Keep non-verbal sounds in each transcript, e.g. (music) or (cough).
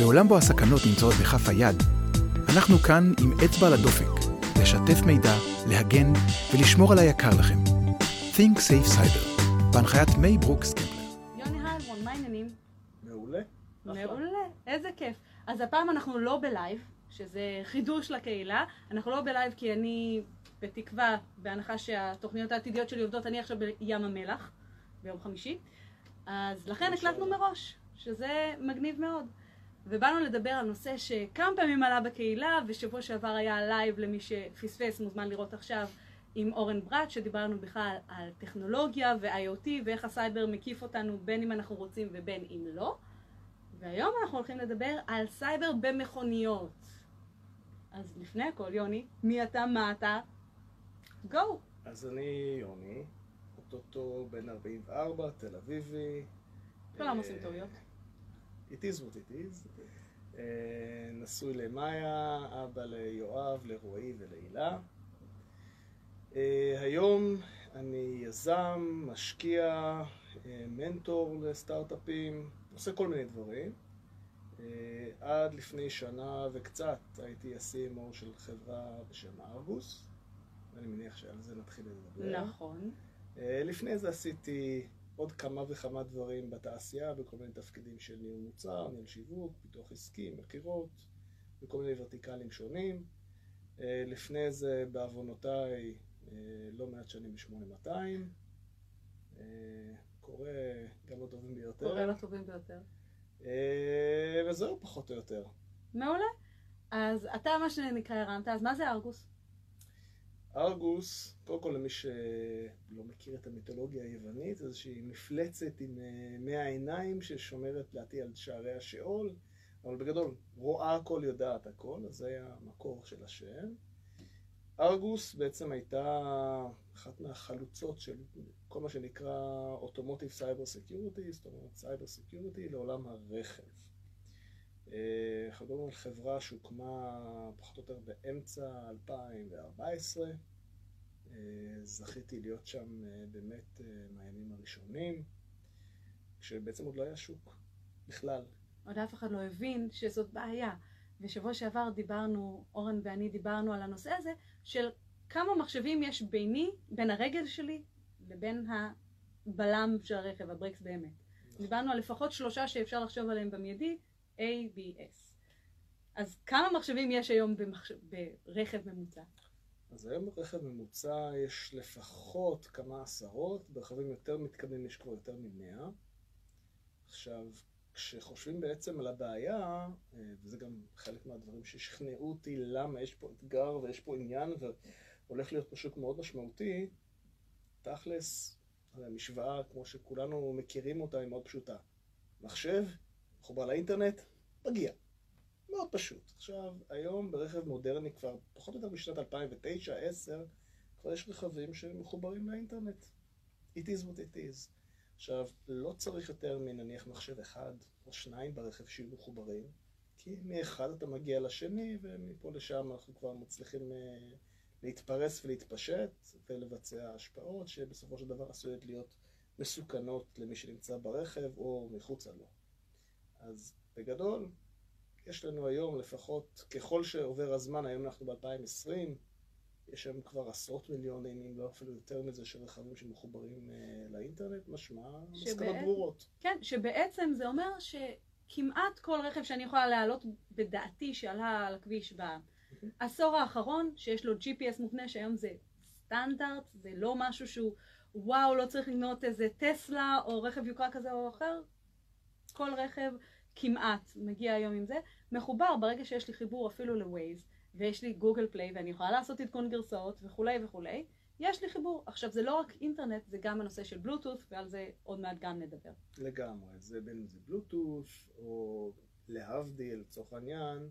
בעולם בו הסכנות נמצאות בכף היד, אנחנו כאן עם אצבע על הדופק, לשתף מידע, להגן ולשמור על היקר לכם. Think Safe Cyber, בהנחיית מיי ברוקס קמפלר. יוני היילבורן, מה העניינים? מעולה. מעולה, איזה כיף. אז הפעם אנחנו לא בלייב, שזה חידוש לקהילה. אנחנו לא בלייב כי אני, בתקווה, בהנחה שהתוכניות העתידיות שלי עובדות, אני עכשיו בים המלח, ביום חמישי. אז לכן הקלטנו מראש, שזה מגניב מאוד. ובאנו לדבר על נושא שכמה פעמים עלה בקהילה, ושבוע שעבר היה לייב למי שפספס, מוזמן לראות עכשיו, עם אורן ברט, שדיברנו בכלל על טכנולוגיה ו-IoT, ואיך הסייבר מקיף אותנו בין אם אנחנו רוצים ובין אם לא. והיום אנחנו הולכים לדבר על סייבר במכוניות. אז לפני הכל, יוני, מי אתה, מה אתה? גו! אז אני יוני, אוטוטו בן 44, תל אביבי. כולם אה, עושים טעויות. It is what it is. אה, נשוי למאיה, אבא ליואב, לרועי ולהילה. אה, היום אני יזם, משקיע, אה, מנטור לסטארט-אפים, עושה כל מיני דברים. אה, עד לפני שנה וקצת הייתי ה-CMO של חברה בשם ארגוס, ואני מניח שעל זה נתחיל לדבר. נכון. אה, לפני זה עשיתי עוד כמה וכמה דברים בתעשייה, בכל מיני תפקידים של ניהול מוצר, ניהול שיווק, פיתוח עסקי, מכירות, בכל מיני ורטיקלים שונים. אה, לפני זה, בעוונותיי, אה, לא מעט שנים ב-8200. אה, קורא גם לטובים ביותר. קורא לטובים ביותר. אה, וזהו פחות או יותר. מעולה. אז אתה מה שנקרא הרמת, אז מה זה ארגוס? ארגוס, קודם כל למי שלא מכיר את המיתולוגיה היוונית, זו איזושהי מפלצת עם אה, מאה עיניים ששומרת לדעתי על שערי השאול, אבל בגדול רואה הכל, יודעת הכל, אז זה היה המקור של השם. ארגוס בעצם הייתה אחת מהחלוצות של כל מה שנקרא automotive cyber security, זאת אומרת cyber security לעולם הרכב. אה, אנחנו מדברים על חברה שהוקמה פחות או יותר באמצע 2014. אה, זכיתי להיות שם אה, באמת מהימים הראשונים, כשבעצם עוד לא היה שוק בכלל. עוד אף אחד לא הבין שזאת בעיה. ושבוע שעבר דיברנו, אורן ואני דיברנו על הנושא הזה, של כמה מחשבים יש ביני, בין הרגל שלי, לבין הבלם של הרכב, הברקס באמת. דיברנו על לפחות שלושה שאפשר לחשוב עליהם במיידי, ABS. אז כמה מחשבים יש היום במחש... ברכב ממוצע? אז היום ברכב ממוצע יש לפחות כמה עשרות, ברכבים יותר מתקדמים יש כבר יותר ממאה. עכשיו, כשחושבים בעצם על הבעיה, אה, וזה גם חלק מהדברים ששכנעו אותי למה יש פה אתגר ויש פה עניין והולך להיות פה שוק מאוד משמעותי, תכלס, המשוואה, כמו שכולנו מכירים אותה, היא מאוד פשוטה. מחשב, מחובר לאינטרנט, מגיע. מאוד פשוט. עכשיו, היום ברכב מודרני כבר, פחות או יותר בשנת 2009-2010, כבר יש רכבים שמחוברים לאינטרנט. It is what it is. עכשיו, לא צריך יותר מנניח מחשב אחד או שניים ברכב שיהיו מחוברים, כי מאחד אתה מגיע לשני, ומפה לשם אנחנו כבר מצליחים uh, להתפרס ולהתפשט ולבצע השפעות שבסופו של דבר עשויות להיות מסוכנות למי שנמצא ברכב או מחוצה לו. אז בגדול, יש לנו היום לפחות, ככל שעובר הזמן, היום אנחנו ב-2020, יש היום כבר עשרות מיליונים, אם לא אפילו יותר מזה, של רכבים שמחוברים uh, לאינטרנט, משמע מסקנות ברורות. כן, שבעצם זה אומר שכמעט כל רכב שאני יכולה להעלות בדעתי שעלה על הכביש בעשור האחרון, שיש לו GPS מותנה, שהיום זה סטנדרט, זה לא משהו שהוא, וואו, לא צריך לקנות איזה טסלה או רכב יוקרה כזה או אחר, כל רכב כמעט מגיע היום עם זה, מחובר ברגע שיש לי חיבור אפילו לווייז, ויש לי גוגל פליי, ואני יכולה לעשות עדכון גרסאות וכולי וכולי, יש לי חיבור. עכשיו, זה לא רק אינטרנט, זה גם הנושא של בלוטות', ועל זה עוד מעט גם נדבר. לגמרי. זה בין אם זה בלוטות', או להבדיל, לצורך העניין,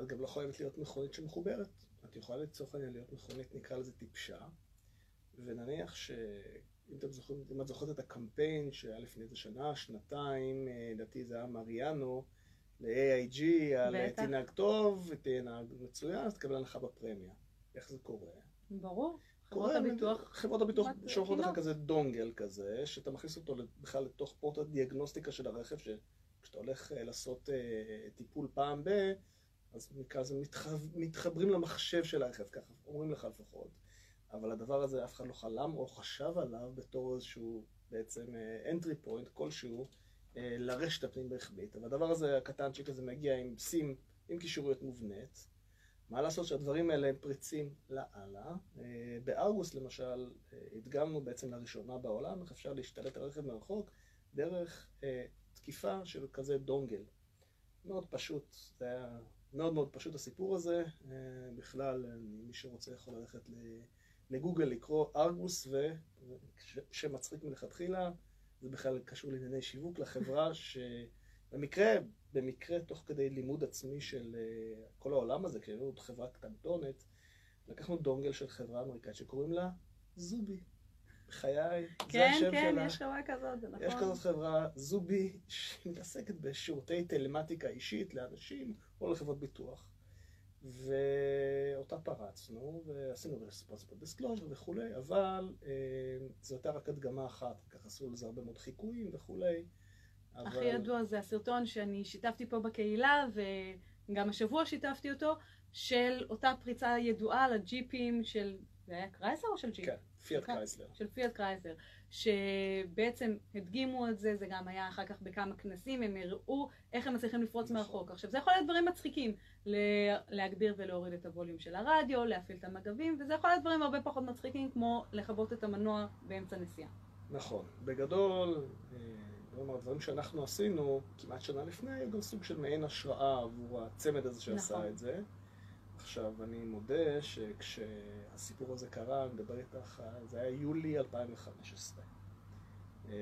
את גם לא חייבת להיות מכונית שמחוברת. את יכולה לצורך העניין להיות מכונית, נקרא לזה טיפשה, ונניח ש... אם, אתם זוכרים, אם את זוכרת את הקמפיין שהיה לפני איזה שנה, שנתיים, אה, לדעתי זה היה מריאנו, ל-AIG, על תנהג טוב, תנהג מצוין, אז תקבל הנחה בפרמיה. איך זה קורה? ברור. חברות הביטוח. חברות הביטוח שולחות לך. כזה דונגל כזה, שאתה מכניס אותו בכלל לתוך פורט הדיאגנוסטיקה של הרכב, שכשאתה הולך אה, לעשות אה, טיפול פעם ב... אז נקרא לזה מתחב, מתחברים למחשב של הרכב, ככה אומרים לך לפחות. אבל הדבר הזה אף אחד לא חלם או חשב עליו בתור איזשהו בעצם אה, entry point כלשהו אה, לרשת הפנים רכבית. אבל הדבר הזה, הקטנצ'יק הזה מגיע עם סים, עם קישוריות מובנית. מה לעשות שהדברים האלה הם פריצים לאללה. אה, בארגוס למשל, הדגמנו בעצם לראשונה בעולם איך אפשר להשתלט על רכב מרחוק דרך אה, תקיפה של כזה דונגל. מאוד פשוט, זה היה מאוד מאוד פשוט הסיפור הזה. אה, בכלל, מי שרוצה יכול ללכת ל- לגוגל לקרוא ארגוס, ושם מצחיק מלכתחילה, זה בכלל קשור לענייני שיווק לחברה שבמקרה, במקרה תוך כדי לימוד עצמי של אה, כל העולם הזה, כי היינו חברה קטנטונת, לקחנו דונגל של חברה אמריקאית שקוראים לה זובי. בחיי, זה כן, השם כן, שלה. יש חברה כזאת, זה נכון. יש כזאת חברה, זובי, שמתעסקת בשירותי טלמטיקה אישית לאנשים או לחברות ביטוח. ואותה פרצנו, ועשינו responsible disclosure וכולי, אבל אה, זו הייתה רק הדגמה אחת, ככה עשו לזה הרבה מאוד חיקויים וכולי. אבל... הכי ידוע זה הסרטון שאני שיתפתי פה בקהילה, וגם השבוע שיתפתי אותו, של אותה פריצה ידועה לג'יפים של, זה היה קרייסר או של ג'יפ? כן, פיאט. קרייסלר. של פיאט קרייסר, שבעצם הדגימו את זה, זה גם היה אחר כך בכמה כנסים, הם הראו איך הם מצליחים לפרוץ נכון. מרחוק. עכשיו, זה יכול להיות דברים מצחיקים, להגביר ולהוריד את הווליום של הרדיו, להפעיל את המגבים, וזה יכול להיות דברים הרבה פחות מצחיקים, כמו לכבות את המנוע באמצע נסיעה. נכון. בגדול, אה, כלומר, הדברים שאנחנו עשינו כמעט שנה לפני, היו גם סוג של מעין השראה עבור הצמד הזה שעשה נכון. את זה. עכשיו, אני מודה שכשהסיפור הזה קרה, אני מדבר איתך, זה היה יולי 2015. אה,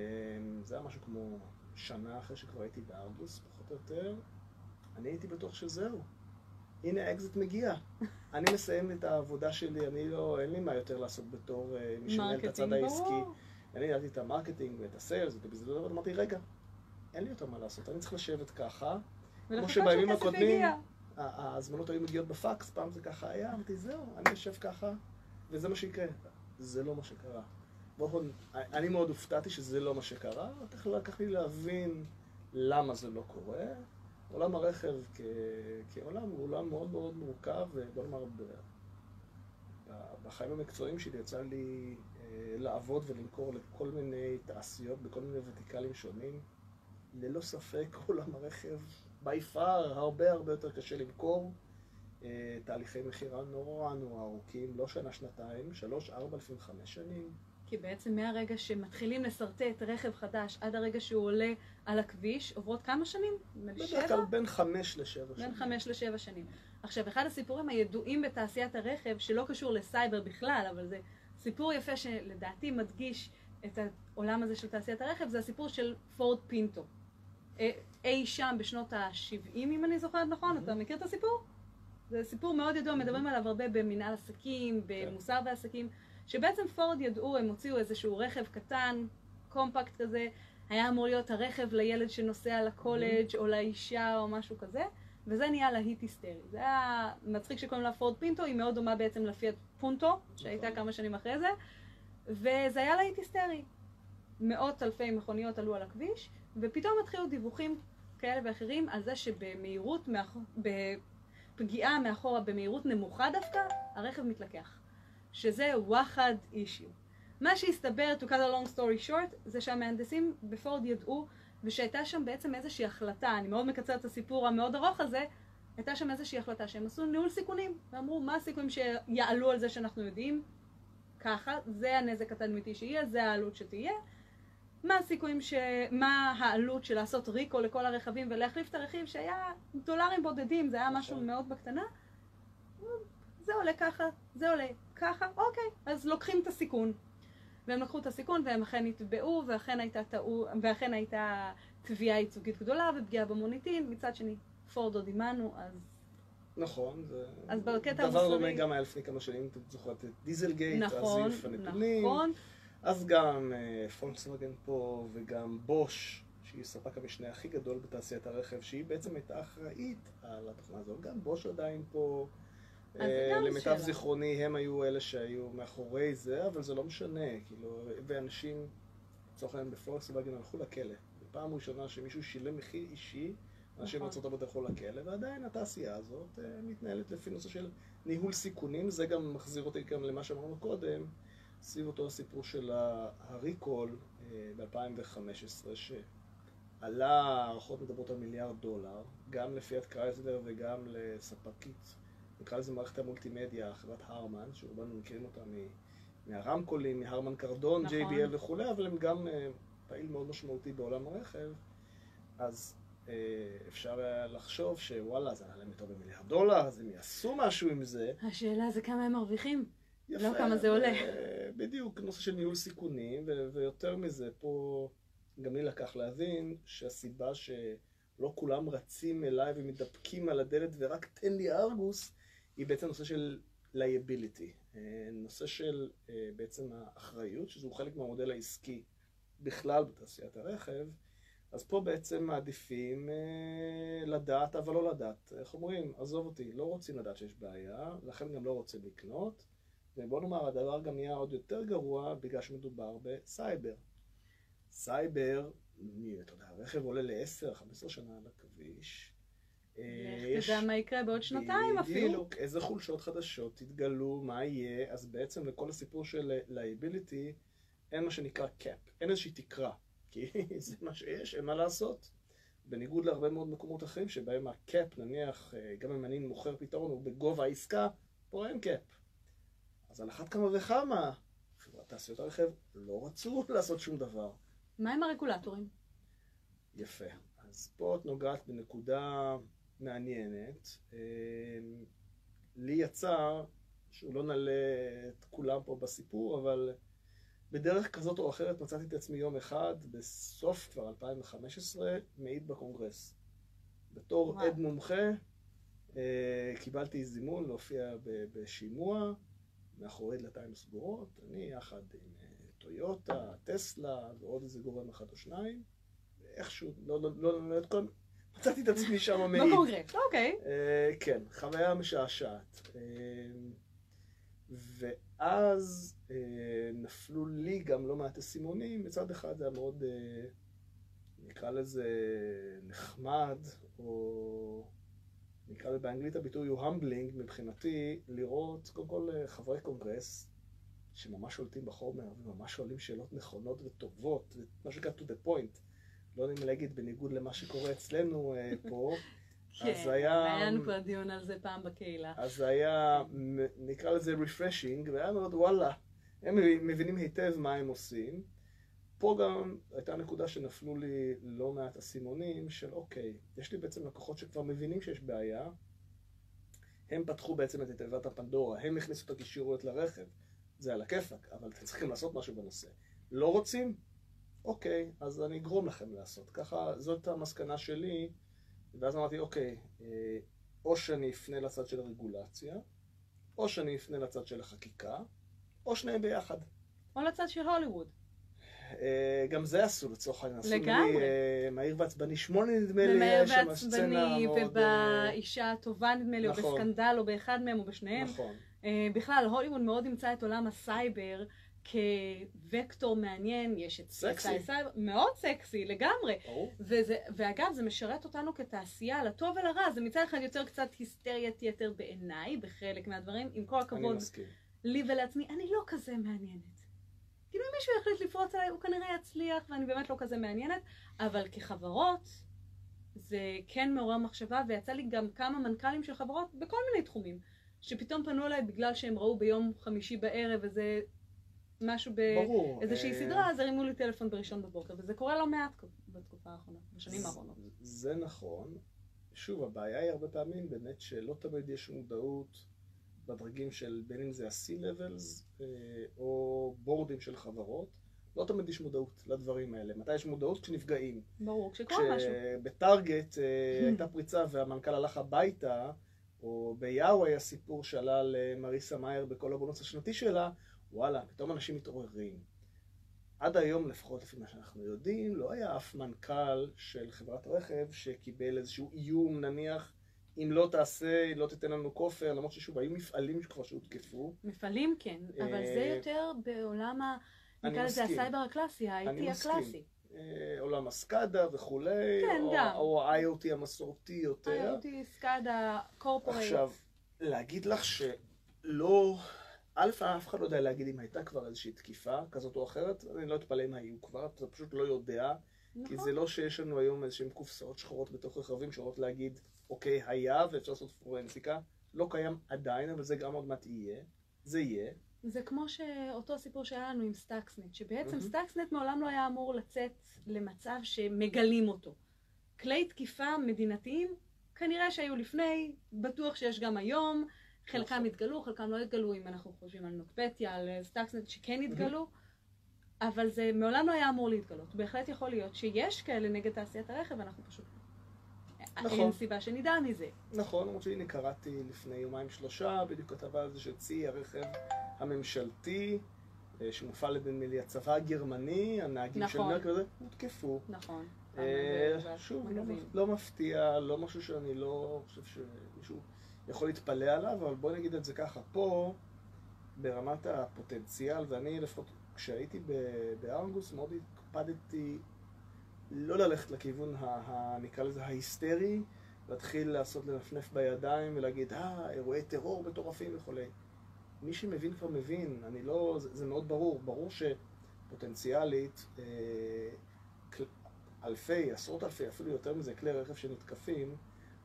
זה היה משהו כמו שנה אחרי שכבר הייתי בארגוס, פחות או יותר. אני הייתי בטוח שזהו. הנה האקזיט מגיע. (laughs) אני מסיים את העבודה שלי, אני לא, אין לי מה יותר לעשות בתור אה, מי שמנהל את הצד העסקי. אני ידעתי את ה marketing ואת ה sales ובזה דבר, אמרתי, רגע, אין לי יותר מה לעשות, אני צריך לשבת ככה. ולחכות שבימים הקודמים- ההזמנות היו מגיעות בפקס, פעם זה ככה היה, אמרתי, זהו, אני יושב ככה, וזה מה שיקרה. זה לא מה שקרה. בואו, אני מאוד הופתעתי שזה לא מה שקרה, לקח, לקח לי להבין למה זה לא קורה. עולם הרכב כ, כעולם הוא עולם מאוד מאוד מורכב, ובוא נאמר, ב, בחיים המקצועיים שלי יצא לי אה, לעבוד ולמכור לכל מיני תעשיות בכל מיני ורטיקלים שונים. ללא ספק עולם הרכב by far הרבה הרבה יותר קשה למכור. אה, תהליכי מכירה נורא נורא ארוכים, לא שנה, שנתיים, שלוש, ארבע, לפעמים חמש שנים. כי בעצם מהרגע שמתחילים לשרטט רכב חדש עד הרגע שהוא עולה על הכביש, עוברות כמה שנים? בדרך? כלל בין חמש לשבע שנים. בין חמש לשבע שנים. עכשיו, אחד הסיפורים הידועים בתעשיית הרכב, שלא קשור לסייבר בכלל, אבל זה סיפור יפה שלדעתי מדגיש את העולם הזה של תעשיית הרכב, זה הסיפור של פורד פינטו. אה, אי שם בשנות ה-70, אם אני זוכרת נכון, אתה מכיר את הסיפור? זה סיפור מאוד ידוע, מדברים עליו הרבה במנהל עסקים, במוסר ועסקים, שבעצם פורד ידעו, הם הוציאו איזשהו רכב קטן, קומפקט כזה, היה אמור להיות הרכב לילד שנוסע לקולג' או לאישה או משהו כזה, וזה נהיה להיט היסטרי. זה היה מצחיק שקוראים לה פורד פינטו, היא מאוד דומה בעצם לפיאט פונטו, שהייתה נכון. כמה שנים אחרי זה, וזה היה להיט היסטרי. מאות אלפי מכוניות עלו על הכביש, ופתאום התחילו דיווחים כאלה ואחרים על זה שבמהירות. בפגיעה מאחורה במהירות נמוכה דווקא, הרכב מתלקח. שזה וואחד אישיו. מה שהסתבר, to cut a long story short, זה שהמהנדסים בפורד ידעו, ושהייתה שם בעצם איזושהי החלטה, אני מאוד מקצרת את הסיפור המאוד ארוך הזה, הייתה שם איזושהי החלטה שהם עשו ניהול סיכונים, ואמרו מה הסיכויים שיעלו על זה שאנחנו יודעים, ככה, זה הנזק התדמיתי שיהיה, זה העלות שתהיה, מה הסיכויים ש... מה העלות של לעשות ריקו לכל הרכבים ולהחליף את הרכיב שהיה דולרים בודדים, זה היה משהו נכון. מאוד בקטנה, זה עולה ככה, זה עולה ככה, אוקיי, אז לוקחים את הסיכון. והם לקחו את הסיכון והם אכן נתבעו, ואכן הייתה, טעו, ואכן הייתה תביעה ייצוגית גדולה ופגיעה במוניטין, מצד שני, פורד עוד עימנו, אז נכון, זה אז בקטע דבר המוסרי- דומה גם היה לפני כמה שנים, אתם זוכרות את דיזלגייט, נכון, הזיוף הנתונים. נכון, אז גם אה, פולקסווגן פה, וגם בוש, שהיא ספק המשנה הכי גדול בתעשיית הרכב, שהיא בעצם הייתה אחראית על התוכנה הזאת. גם בוש עדיין פה, אה, למיטב. זיכרוני הם היו אלה שהיו מאחורי זה, אבל זה לא משנה, כאילו, ואנשים, לצורך העניין בפולקסווגן הלכו לכלא. זו פעם ראשונה שמישהו שילם מחיר אישי, אנשים נכון. בארצות הברית הלכו לכלא, ועדיין התעשייה הזאת אה, מתנהלת לפי נושא של ניהול סיכונים, זה גם מחזיר אותי גם למה שאמרנו קודם, סביב אותו הסיפור של ה recall ב-2015, שעלה, הערכות מדברות על מיליארד דולר, גם לפיאט קרייזלר וגם לספקית, נקרא לזה מערכת המולטימדיה, חברת הרמן, שרובנו מכירים אותה מהרמקולים, מהרמן קרדון, נכון. JBL וכולי, אבל הם גם אה, פעיל מאוד משמעותי בעולם הרכב, אז אה, אפשר היה לחשוב שוואלה, זה עלה להם יותר במיליארד דולר, אז הם יעשו משהו עם זה. השאלה זה כמה הם מרוויחים. יפה, לא כמה זה עולה. בדיוק, נושא של ניהול סיכונים, ויותר מזה, פה גם לי לקח להבין שהסיבה שלא כולם רצים אליי ומתדפקים על הדלת ורק תן לי ארגוס, היא בעצם נושא של liability. אה, נושא של אה, בעצם האחריות, שזהו חלק מהמודל העסקי בכלל בתעשיית הרכב. אז פה בעצם מעדיפים אה, לדעת, אבל לא לדעת. איך אומרים? עזוב אותי, לא רוצים לדעת שיש בעיה, לכן גם לא רוצים לקנות. ובוא נאמר, הדבר גם נהיה עוד יותר גרוע בגלל שמדובר בסייבר. סייבר, אתה יודע, הרכב עולה ל-10-15 שנה על הכביש. אה, לך תדע מה יקרה בעוד שנתיים אפילו. בדיוק, איזה חולשות חדשות תתגלו, מה יהיה, אז בעצם לכל הסיפור של liability אין מה שנקרא cap, אין איזושהי תקרה, כי (laughs) זה מה שיש, אין מה לעשות. בניגוד להרבה מאוד מקומות אחרים שבהם ה cap, נניח, אה, גם אם אני מוכר פתרון הוא בגובה העסקה, פה אין cap. אז על אחת כמה וכמה, חברת תעשיות הרכב לא רצו (laughs) לעשות שום דבר. מה עם הרגולטורים? יפה. אז פה את נוגעת בנקודה מעניינת. אה, לי יצא, שהוא לא נעלה את כולם פה בסיפור, אבל בדרך כזאת או אחרת מצאתי את עצמי יום אחד, בסוף כבר 2015, מעיד בקונגרס. בתור וואו. עד מומחה, אה, קיבלתי זימון להופיע בשימוע, מאחורי דלתיים סגורות, אני יחד עם אה, טויוטה, טסלה ועוד איזה גורם אחד או שניים. איכשהו, לא, לא, לא, לא, לא, מצאתי את עצמי שם מעיד. בקונגרס, אוקיי. אה, כן, חוויה משעשעת. אה, ואז נפלו לי גם לא מעט אסימונים. מצד אחד זה היה מאוד, נקרא לזה נחמד, או נקרא באנגלית הביטוי הוא humbling מבחינתי, לראות קודם כל אה, חברי קונגרס שממש שולטים בחומר וממש שואלים שאלות נכונות וטובות, מה שנקרא to the point. לא יודעים להגיד בניגוד למה שקורה אצלנו אה, פה. (laughs) כן, אז היה- היה לנו כבר דיון על זה פעם בקהילה. אז היה, נקרא לזה refreshing, והיה מאוד וואלה, הם מבינים היטב מה הם עושים. פה גם הייתה נקודה שנפלו לי לא מעט אסימונים של אוקיי, יש לי בעצם לקוחות שכבר מבינים שיש בעיה, הם פתחו בעצם את תיבת הפנדורה, הם הכניסו את הקישוריות לרכב, זה על הכיפאק, אבל אתם צריכים לעשות משהו בנושא. לא רוצים? אוקיי, אז אני אגרום לכם לעשות. ככה, זאת המסקנה שלי, ואז אמרתי, אוקיי, אה, או שאני אפנה לצד של הרגולציה, או שאני אפנה לצד של החקיקה, או שניהם ביחד. או לצד של הוליווד. אה, גם זה עשו לצורך העניין. עשו לי, לגמרי. אה, מהיר ועצבני שמונה נדמה לי, שם ועצבני, סצנה מאוד... אה, וב"אישה הטובה" נדמה לי, או נכון. בסקנדל, או באחד מהם, או בשניהם. נכון. בכלל, הוליווד מאוד אימצה את עולם הסייבר כווקטור מעניין, יש את סקסי. סייבר, מאוד סקסי, לגמרי. ברור. וזה, ואגב, זה משרת אותנו כתעשייה, לטוב ולרע, זה מצד אחד יוצר קצת היסטריית יתר בעיניי, בחלק מהדברים, עם כל הכבוד. לי ולעצמי, אני לא כזה מעניינת. כאילו אם מישהו יחליט לפרוץ עליי, הוא כנראה יצליח, ואני באמת לא כזה מעניינת, אבל כחברות, זה כן מעורר מחשבה, ויצא לי גם כמה מנכ"לים של חברות בכל מיני תחומים, שפתאום פנו אליי בגלל שהם ראו ביום חמישי בערב איזה משהו. באיזושהי אה, סדרה, אז הרימו לי טלפון בראשון בבוקר, וזה קורה לא מעט בתקופה האחרונה, בשנים האחרונות. זה נכון. שוב, הבעיה היא הרבה פעמים באמת שלא תמיד יש מודעות בדרגים של בין אם זה ה-C-Levels אה, או בורדים של חברות. לא תמיד יש מודעות לדברים האלה. מתי יש מודעות? כשנפגעים. ברור, כשקורה משהו. כשבטארגט אה, הייתה פריצה והמנכ"ל הלך הביתה, או ביאו היה סיפור שעלה למריסה מאייר בכל הבונוס השנתי שלה, וואלה, פתאום אנשים מתעוררים. עד היום, לפחות לפי מה שאנחנו יודעים, לא היה אף מנכ"ל של חברת רכב שקיבל איזשהו איום, נניח, אם לא תעשה, לא תיתן לנו כופר, למרות ששוב, היו מפעלים כבר שהותקפו. מפעלים כן, אבל זה אה, יותר בעולם ה... נקרא לזה. הסייבר הקלאסי, ה-IT. הקלאסי. אה, עולם ה SCADA וכולי, כן, או, גם. או ה-IoT המסורתי יותר. IoT, SCADA, corporate. עכשיו, להגיד לך שלא, א', אף אחד לא יודע להגיד אם הייתה כבר איזושהי תקיפה כזאת או אחרת, אני לא אתפלא אם היו כבר, אתה פשוט לא יודע, כי נכון. זה לא שיש לנו היום איזשהם קופסאות שחורות בתוך רכבים שיכולות להגיד, אוקיי, היה ואפשר לעשות פורנזיקה, לא קיים עדיין, אבל זה גם עוד מעט יהיה, זה יהיה. זה כמו שאותו סיפור שהיה לנו עם סטאקסנט, שבעצם מהמם. סטאקסנט מעולם לא היה אמור לצאת למצב שמגלים אותו. כלי תקיפה מדינתיים, כנראה שהיו לפני, בטוח שיש גם היום, חלקם נכון. התגלו, חלקם לא התגלו, אם אנחנו חושבים על NotPetya, על אה, סטאקסנט שכן התגלו, אבל זה מעולם לא היה אמור להתגלות. בהחלט יכול להיות שיש כאלה נגד תעשיית הרכב, אנחנו פשוט... נכון. אין סיבה שנדע מזה. נכון, למרות שהנה קראתי לפני יומיים שלושה, בדיוק כתבה על זה שצי הרכב הממשלתי, אה, שמופעל לי הצבא הגרמני, הנהגים של נכון. מרק וזה, הותקפו. נכון. אה, שוב, לא. לא מפתיע, לא משהו שאני לא חושב שמישהו יכול להתפלא עליו, אבל בוא נגיד את זה ככה, פה, ברמת הפוטנציאל, ואני לפחות, כשהייתי בארגוס, מאוד הקפדתי לא ללכת לכיוון, ה, ה, נקרא לזה ההיסטרי, להתחיל לעשות לנפנף בידיים ולהגיד, אה, אירועי טרור מטורפים וכולי. מי שמבין כבר מבין, אני לא, זה, זה מאוד ברור, ברור שפוטנציאלית, אה, אלפי, עשרות אלפי, אפילו יותר מזה, כלי רכב שנתקפים,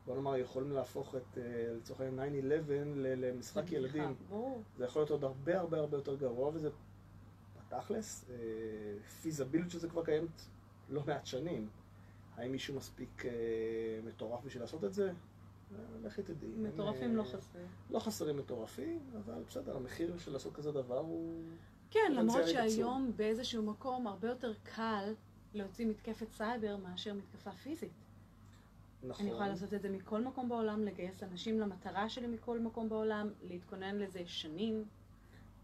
בוא נאמר, יכולים להפוך את, אה, לצורך העניין 9-11 ל- למשחק ילדים. ברור. זה יכול להיות עוד הרבה הרבה הרבה יותר גרוע, וזה בתכלס, אה, פיזביליות שזה כבר קיימת לא מעט שנים. האם מישהו מספיק אה, מטורף בשביל לעשות את זה? אה, לכי תדעי. מטורפים אה, לא חסרים. לא חסרים מטורפים, אבל בסדר, המחיר של לעשות כזה דבר הוא... כן, למרות. שהיום באיזשהו מקום הרבה יותר קל להוציא מתקפת סייבר מאשר מתקפה פיזית. נכון. אני יכולה לעשות את זה מכל מקום בעולם, לגייס אנשים למטרה שלי מכל מקום בעולם, להתכונן לזה שנים.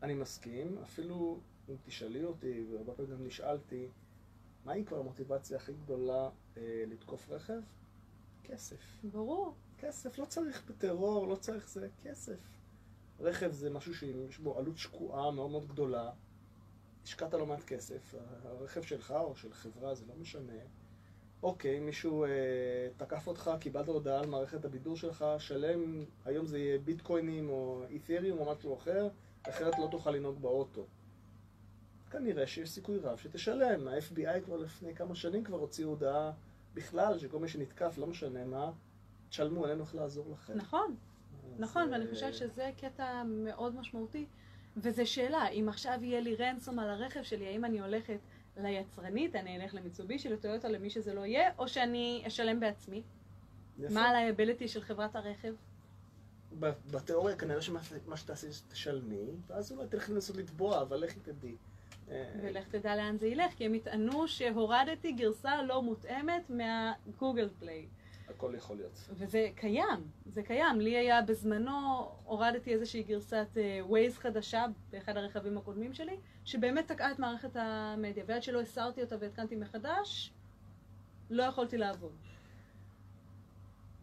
אני מסכים, אפילו אם תשאלי אותי, והרבה פעמים גם נשאלתי, מהי כבר המוטיבציה הכי גדולה אה, לתקוף רכב? כסף. ברור. כסף, לא צריך בטרור, לא צריך זה, כסף. רכב זה משהו שיש בו עלות שקועה מאוד מאוד גדולה. השקעת לא מעט כסף, הרכב שלך או של חברה, זה לא משנה. אוקיי, מישהו אה, תקף אותך, קיבלת הודעה על מערכת הבידור שלך, שלם, היום זה יהיה ביטקוינים או אית'ריום או משהו אחר, אחרת לא תוכל לנהוג באוטו. כנראה שיש סיכוי רב שתשלם. ה-FBI כבר לפני כמה שנים כבר הוציאו הודעה בכלל, שכל מי שנתקף, לא משנה מה, תשלמו, אין איך לעזור לכם. נכון, נכון, ואני אה, חושבת שזה קטע מאוד משמעותי. וזו שאלה, אם עכשיו יהיה לי רנסום על הרכב שלי, האם אני הולכת ליצרנית, אני אלך למיצובישי, לטויוטה, למי שזה לא יהיה, או שאני אשלם בעצמי? יפה. מה ה-liability של חברת הרכב? בתיאוריה כנראה שמה מה שתעשי זה שתשלמי, ואז אולי תלכי לנסות לתבוע, אבל לכי תדעי. אה, ולך תדע לאן זה ילך, כי הם יטענו שהורדתי גרסה לא מותאמת מהגוגל פליי. הכל יכול להיות. וזה קיים, זה קיים. לי היה בזמנו, הורדתי איזושהי גרסת ווייז חדשה באחד הרכבים הקודמים שלי, שבאמת תקעה את מערכת המדיה, ועד שלא הסרתי אותה והתקנתי מחדש, לא יכולתי לעבוד.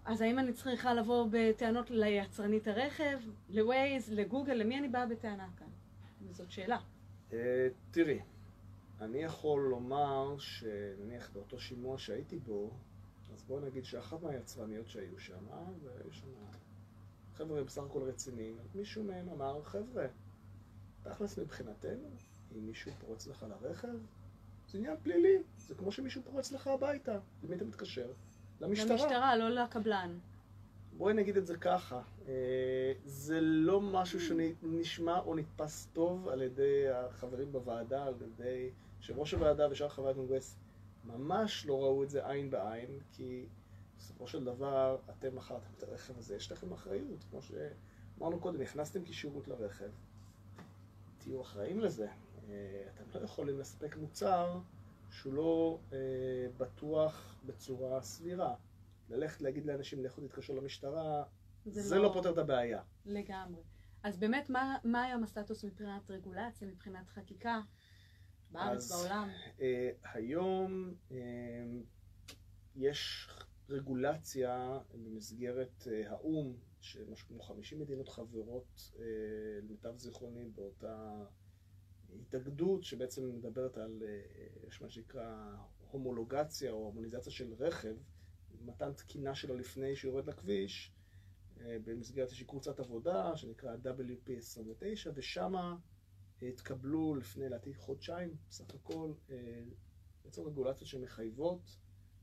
אז האם אני צריכה לבוא בטענות ליצרנית הרכב, לווייז, לגוגל, למי אני באה בטענה כאן? וזאת שאלה. אה, תראי, אני יכול לומר שנניח באותו שימוע שהייתי בו, אז בואו נגיד שאחת מהיצרניות שהיו שם, והיו שם חבר'ה בסך הכל רציניים, מישהו מהם אמר, חבר'ה, תכלס מבחינתנו, אם מישהו פורץ לך לרכב, זה עניין פלילי, זה כמו שמישהו פורץ לך הביתה, למי אתה מתקשר? למשטרה. למשטרה, לא לקבלן. בואי נגיד את זה ככה, אה, זה לא משהו שנשמע או נתפס טוב על ידי החברים בוועדה, על ידי יושב ראש הוועדה ושאר חברי הקונגרס, ממש לא ראו את זה עין בעין, כי בסופו של דבר אתם מכרתם את הרכב הזה, יש לכם אחריות, כמו שאמרנו קודם, נכנסתם כשירות לרכב, תהיו אחראים לזה. אה, אתם לא יכולים לספק מוצר שהוא לא אה, בטוח בצורה סבירה. ללכת להגיד לאנשים, לכו תתקשרו למשטרה, זה, זה לא... לא פותר את הבעיה. לגמרי. אז באמת, מה, מה היום הסטטוס מבחינת רגולציה, מבחינת חקיקה, בארץ, אז, בעולם? אה, היום אה, יש רגולציה במסגרת אה, האו"ם, שמשהו כמו 50 מדינות חברות, אה, למיטב זיכרוני, באותה התאגדות שבעצם מדברת על, אה, יש מה שנקרא הומולוגציה או הומוניזציה של רכב, מתן תקינה שלו לפני שהוא יורד לכביש, במסגרת איזושהי קבוצת עבודה שנקרא WP29, ושם התקבלו לפני לדעתי חודשיים בסך הכל בעצם רגולציות שמחייבות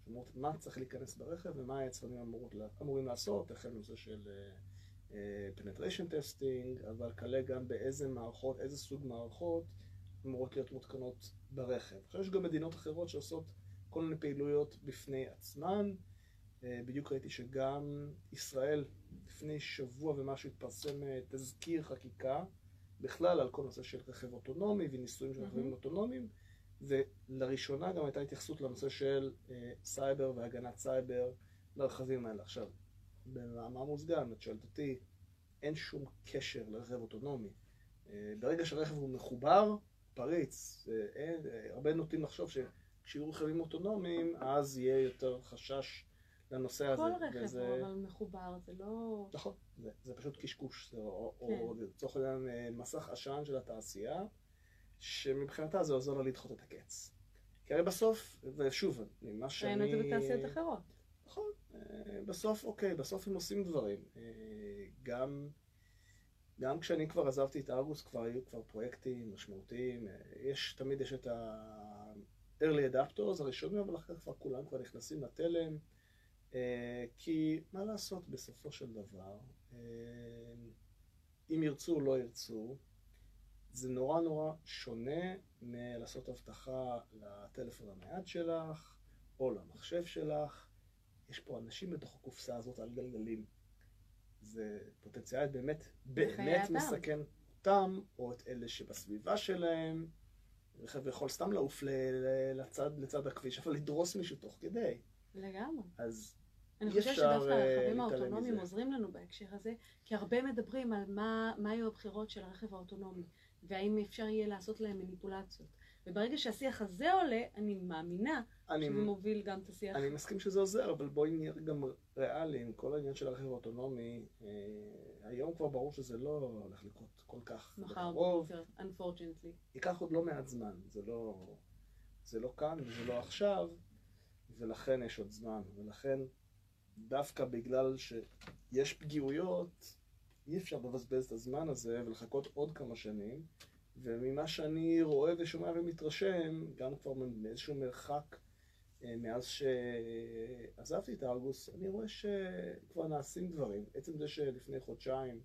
אומרות מה צריך להיכנס ברכב ומה היצרנים אמור, אמורים לעשות, החל מזה של uh, penetration testing, אבל כלה גם באיזה מערכות, איזה סוג מערכות אמורות להיות מותקנות ברכב. עכשיו יש גם מדינות אחרות שעושות כל מיני פעילויות בפני עצמן. Uh, בדיוק ראיתי שגם ישראל לפני שבוע ומשהו התפרסם תזכיר חקיקה בכלל על כל נושא של רכב אוטונומי וניסויים של רכבים. אוטונומיים. ולראשונה גם הייתה התייחסות לנושא של אה, סייבר והגנת סייבר לרכבים האלה. עכשיו, במאמר מוסגר, אם את שואלת אותי, אין שום קשר לרכב אוטונומי. אה, ברגע שהרכב הוא מחובר, פריץ, אה, אין, אה, הרבה נוטים לחשוב שכשיהיו רכבים אוטונומיים, אז יהיה יותר חשש לנושא הזה. כל רכב וזה... הוא אבל מחובר, זה לא... נכון, זה, זה פשוט קשקוש, זה, או, כן. או לצורך העניין אה, מסך עשן של התעשייה. שמבחינתה זה עוזר לה לדחות את הקץ. כי הרי בסוף, ושוב, ממה שאני... ראינו את זה בתעשיות אחרות. נכון, אה, בסוף, אוקיי, בסוף הם עושים דברים. אה, גם, גם כשאני כבר עזבתי את ארגוס, כבר היו כבר פרויקטים משמעותיים. יש, תמיד יש את ה-early adapters הראשונים, אבל אחר כך כבר כולם כבר נכנסים לתלם. כי מה לעשות בסופו של דבר, אם ירצו או לא ירצו, זה נורא נורא שונה מלעשות אבטחה לטלפון הנייד שלך, או למחשב שלך. יש פה אנשים בתוך הקופסה הזאת על גלגלים. זה פוטנציאל באמת, באמת מסכן אותם, או את אלה שבסביבה שלהם. רכב יכול סתם לעוף לצד, לצד הכביש, אבל לדרוס מישהו תוך כדי. לגמרי. אז אני חושבת שדווקא הרכבים האוטונומיים עוזרים לנו בהקשר הזה, כי הרבה מדברים על מה, מה היו הבחירות של הרכב האוטונומי. והאם אפשר יהיה לעשות להם מניפולציות. וברגע שהשיח הזה עולה, אני מאמינה אני, שזה מוביל גם את השיח. אני מסכים שזה עוזר, אבל בואי נהיה גם ריאליים. כל העניין של הרכב האוטונומי, אה, היום כבר ברור שזה לא הולך לקרות כל כך מחר בבוקר, unfortunately. ייקח עוד לא מעט זמן, זה לא, זה לא כאן וזה לא עכשיו, ולכן יש עוד זמן. ולכן, דווקא בגלל שיש פגיעויות, אי אפשר לבזבז את הזמן הזה ולחכות עוד כמה שנים. וממה שאני רואה ושומע ומתרשם, גם כבר מאיזשהו מרחק אה, מאז שעזבתי את הארגוס, אני רואה שכבר נעשים דברים. עצם זה שלפני חודשיים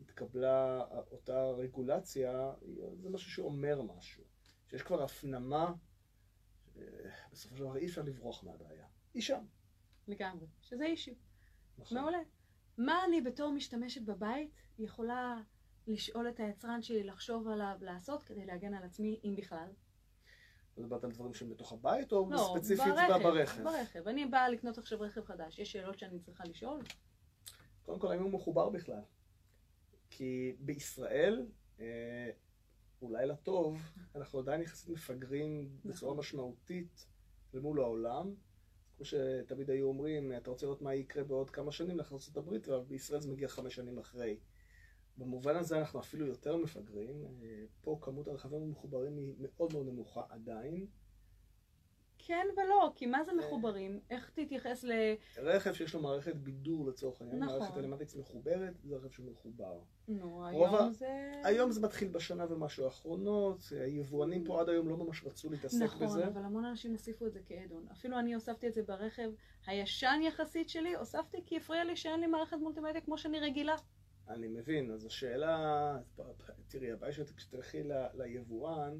התקבלה אותה רגולציה, זה משהו שאומר משהו. שיש כבר הפנמה, בסופו של דבר אי אפשר לברוח מהבעיה. היא שם. לגמרי, שזה אישי. נכון. מעולה. מה אני בתור משתמשת בבית יכולה לשאול את היצרן שלי לחשוב עליו לעשות כדי להגן על עצמי, אם בכלל? מדברת על דברים שהם בתוך הבית או לא, ספציפית ברכב, ברכב? ברכב. אני באה לקנות עכשיו רכב חדש, יש שאלות שאני צריכה לשאול? קודם כל, האם הוא מחובר בכלל? כי בישראל, אה, אולי לטוב, אנחנו עדיין יחסית מפגרים בצורה נכון. משמעותית למול העולם. כמו שתמיד היו אומרים, אתה רוצה לראות מה יקרה בעוד כמה שנים לארצות הברית, אבל בישראל זה מגיע חמש שנים אחרי. במובן הזה אנחנו אפילו יותר מפגרים. פה כמות הרכבים המחוברים היא מאוד מאוד נמוכה עדיין. כן ולא, כי מה זה מחוברים? איך תתייחס ל... רכב שיש לו מערכת בידור לצורך העניין, נכון. מערכת טלמטיקס מחוברת, זה רכב שהוא מחובר. נו, היום ה... זה... היום זה מתחיל בשנה ומשהו האחרונות, היבואנים פה עד היום לא ממש רצו להתעסק נכון, בזה. נכון, אבל המון אנשים הוסיפו את זה כאדון. אפילו אני הוספתי את זה ברכב הישן יחסית שלי, הוספתי כי הפריע לי שאין לי מערכת מולטימדיה כמו שאני רגילה. אני מבין, אז השאלה, תראי, הבעיה שתלכי ליבואן,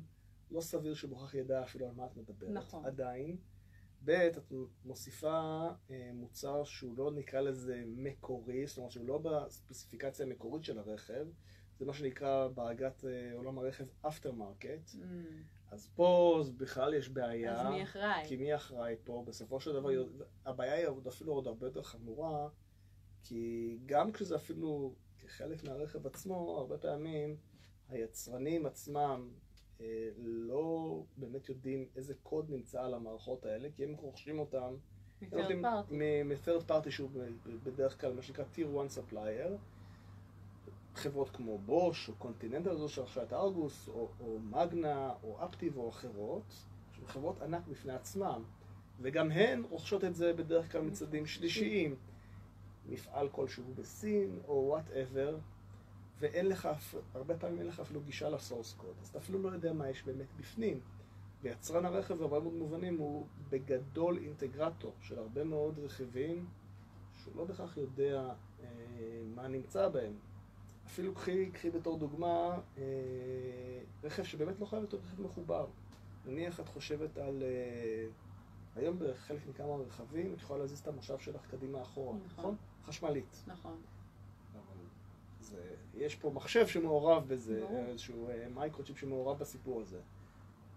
לא סביר שהוא ידע אפילו על מה את מדברת. נכון. עדיין. ב', את מוסיפה אה, מוצר שהוא לא נקרא לזה מקורי, זאת אומרת שהוא לא בספציפיקציה המקורית של הרכב, זה מה שנקרא בעגת אה, עולם הרכב after market. Mm. אז פה בכלל יש בעיה. אז מי אחראי? כי מי אחראי פה? בסופו של דבר, mm. הבעיה היא עוד אפילו עוד הרבה יותר חמורה, כי גם כשזה אפילו כחלק מהרכב עצמו, הרבה פעמים היצרנים עצמם לא באמת יודעים איזה קוד נמצא על המערכות האלה, כי הם רוכשים אותם מ-third party. שהוא בדרך כלל מה שנקרא Tier 1 Supplier. חברות כמו בוש או קונטיננטל זו שרכשה את ארגוס או, או מגנה או אפטיב או אחרות, שהן חברות ענק בפני עצמן וגם הן רוכשות את זה בדרך כלל מצדדים שלישיים מפעל כלשהו בסין או whatever ואין לך, הרבה פעמים אין לך אפילו גישה לסורס קוד אז אתה אפילו לא יודע מה יש באמת בפנים ויצרן הרכב בהרבה מאוד מובנים הוא בגדול אינטגרטור של הרבה מאוד רכיבים שהוא לא בהכרח יודע אה, מה נמצא בהם. אפילו קחי, קחי בתור דוגמה אה, רכב שבאמת לא חייב להיות רכב מחובר. נניח את חושבת על... אה, היום בחלק מכמה רכבים את יכולה להזיז את המושב שלך קדימה אחורה, נכון. נכון? חשמלית. נכון. זה, יש פה מחשב שמעורב בזה. איזשהו אה, microchip שמעורב בסיפור הזה.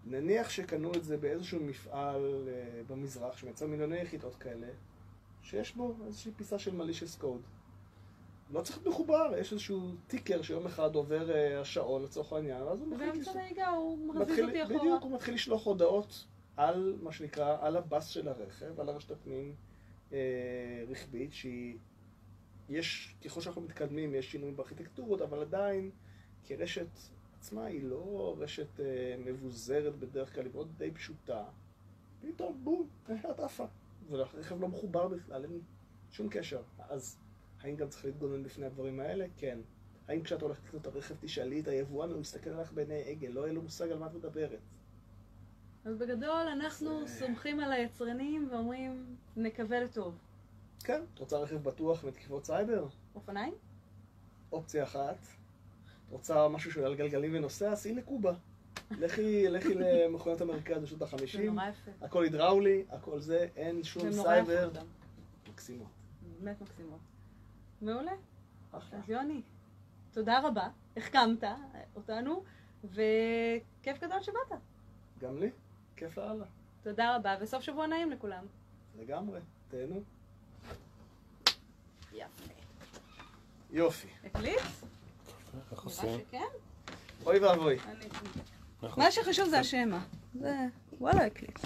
נניח שקנו את זה באיזשהו מפעל אה, במזרח שמייצר מיליוני יחידות כאלה, שיש בו איזושהי פיסה של malicious code. לא צריך להיות מחובר, יש איזשהו ticker שיום אחד עובר אה, השעון לצורך העניין, ואז הוא מתחיל, ובאמצע לש- נהיגה הוא מתחיל, אותי אחורה. בדיוק, הוא מתחיל לשלוח הודעות על מה שנקרא, על ה bus של הרכב, על הרשת הפנים אה, רכבית, שהיא, יש, ככל שאנחנו מתקדמים, יש שינויים בארכיטקטורות, אבל עדיין, כרשת עצמה היא לא רשת אה, מבוזרת בדרך כלל, היא מאוד די פשוטה. פתאום, בום, את עפה. והרכב לא מחובר בכלל, אין שום קשר. אז האם גם צריך להתגונן בפני הדברים האלה? כן. האם כשאת הולכת לקנות את הרכב תשאלי את היבואן, הוא יסתכל עליך בעיני עגל, לא יהיה לו מושג על מה את מדברת. אז בגדול אנחנו זה- סומכים על היצרנים ואומרים נקווה לטוב. כן, את רוצה רכב בטוח מתקיפות סייבר? אופניים? אופציה אחת. את רוצה משהו שהוא על גלגלים ונוסע? סעי לקובה. לכי, לכי למכוניות מרכז בשנות החמישים. הכל הידראולי, הכל זה, אין שום סייבר. מקסימות. באמת מקסימות. מעולה. אחלה. אז יוני, תודה רבה. החכמת אותנו, וכיף גדול שבאת. גם לי, כיף לאללה. תודה רבה, וסוף שבוע נעים לכולם. לגמרי, תהנו. יפה. יופי. הקליט? איך נראה עושים? שכן. אוי ואבוי. אני- איך מה שחשוב זה השמע. זה... וואלה, הקליט.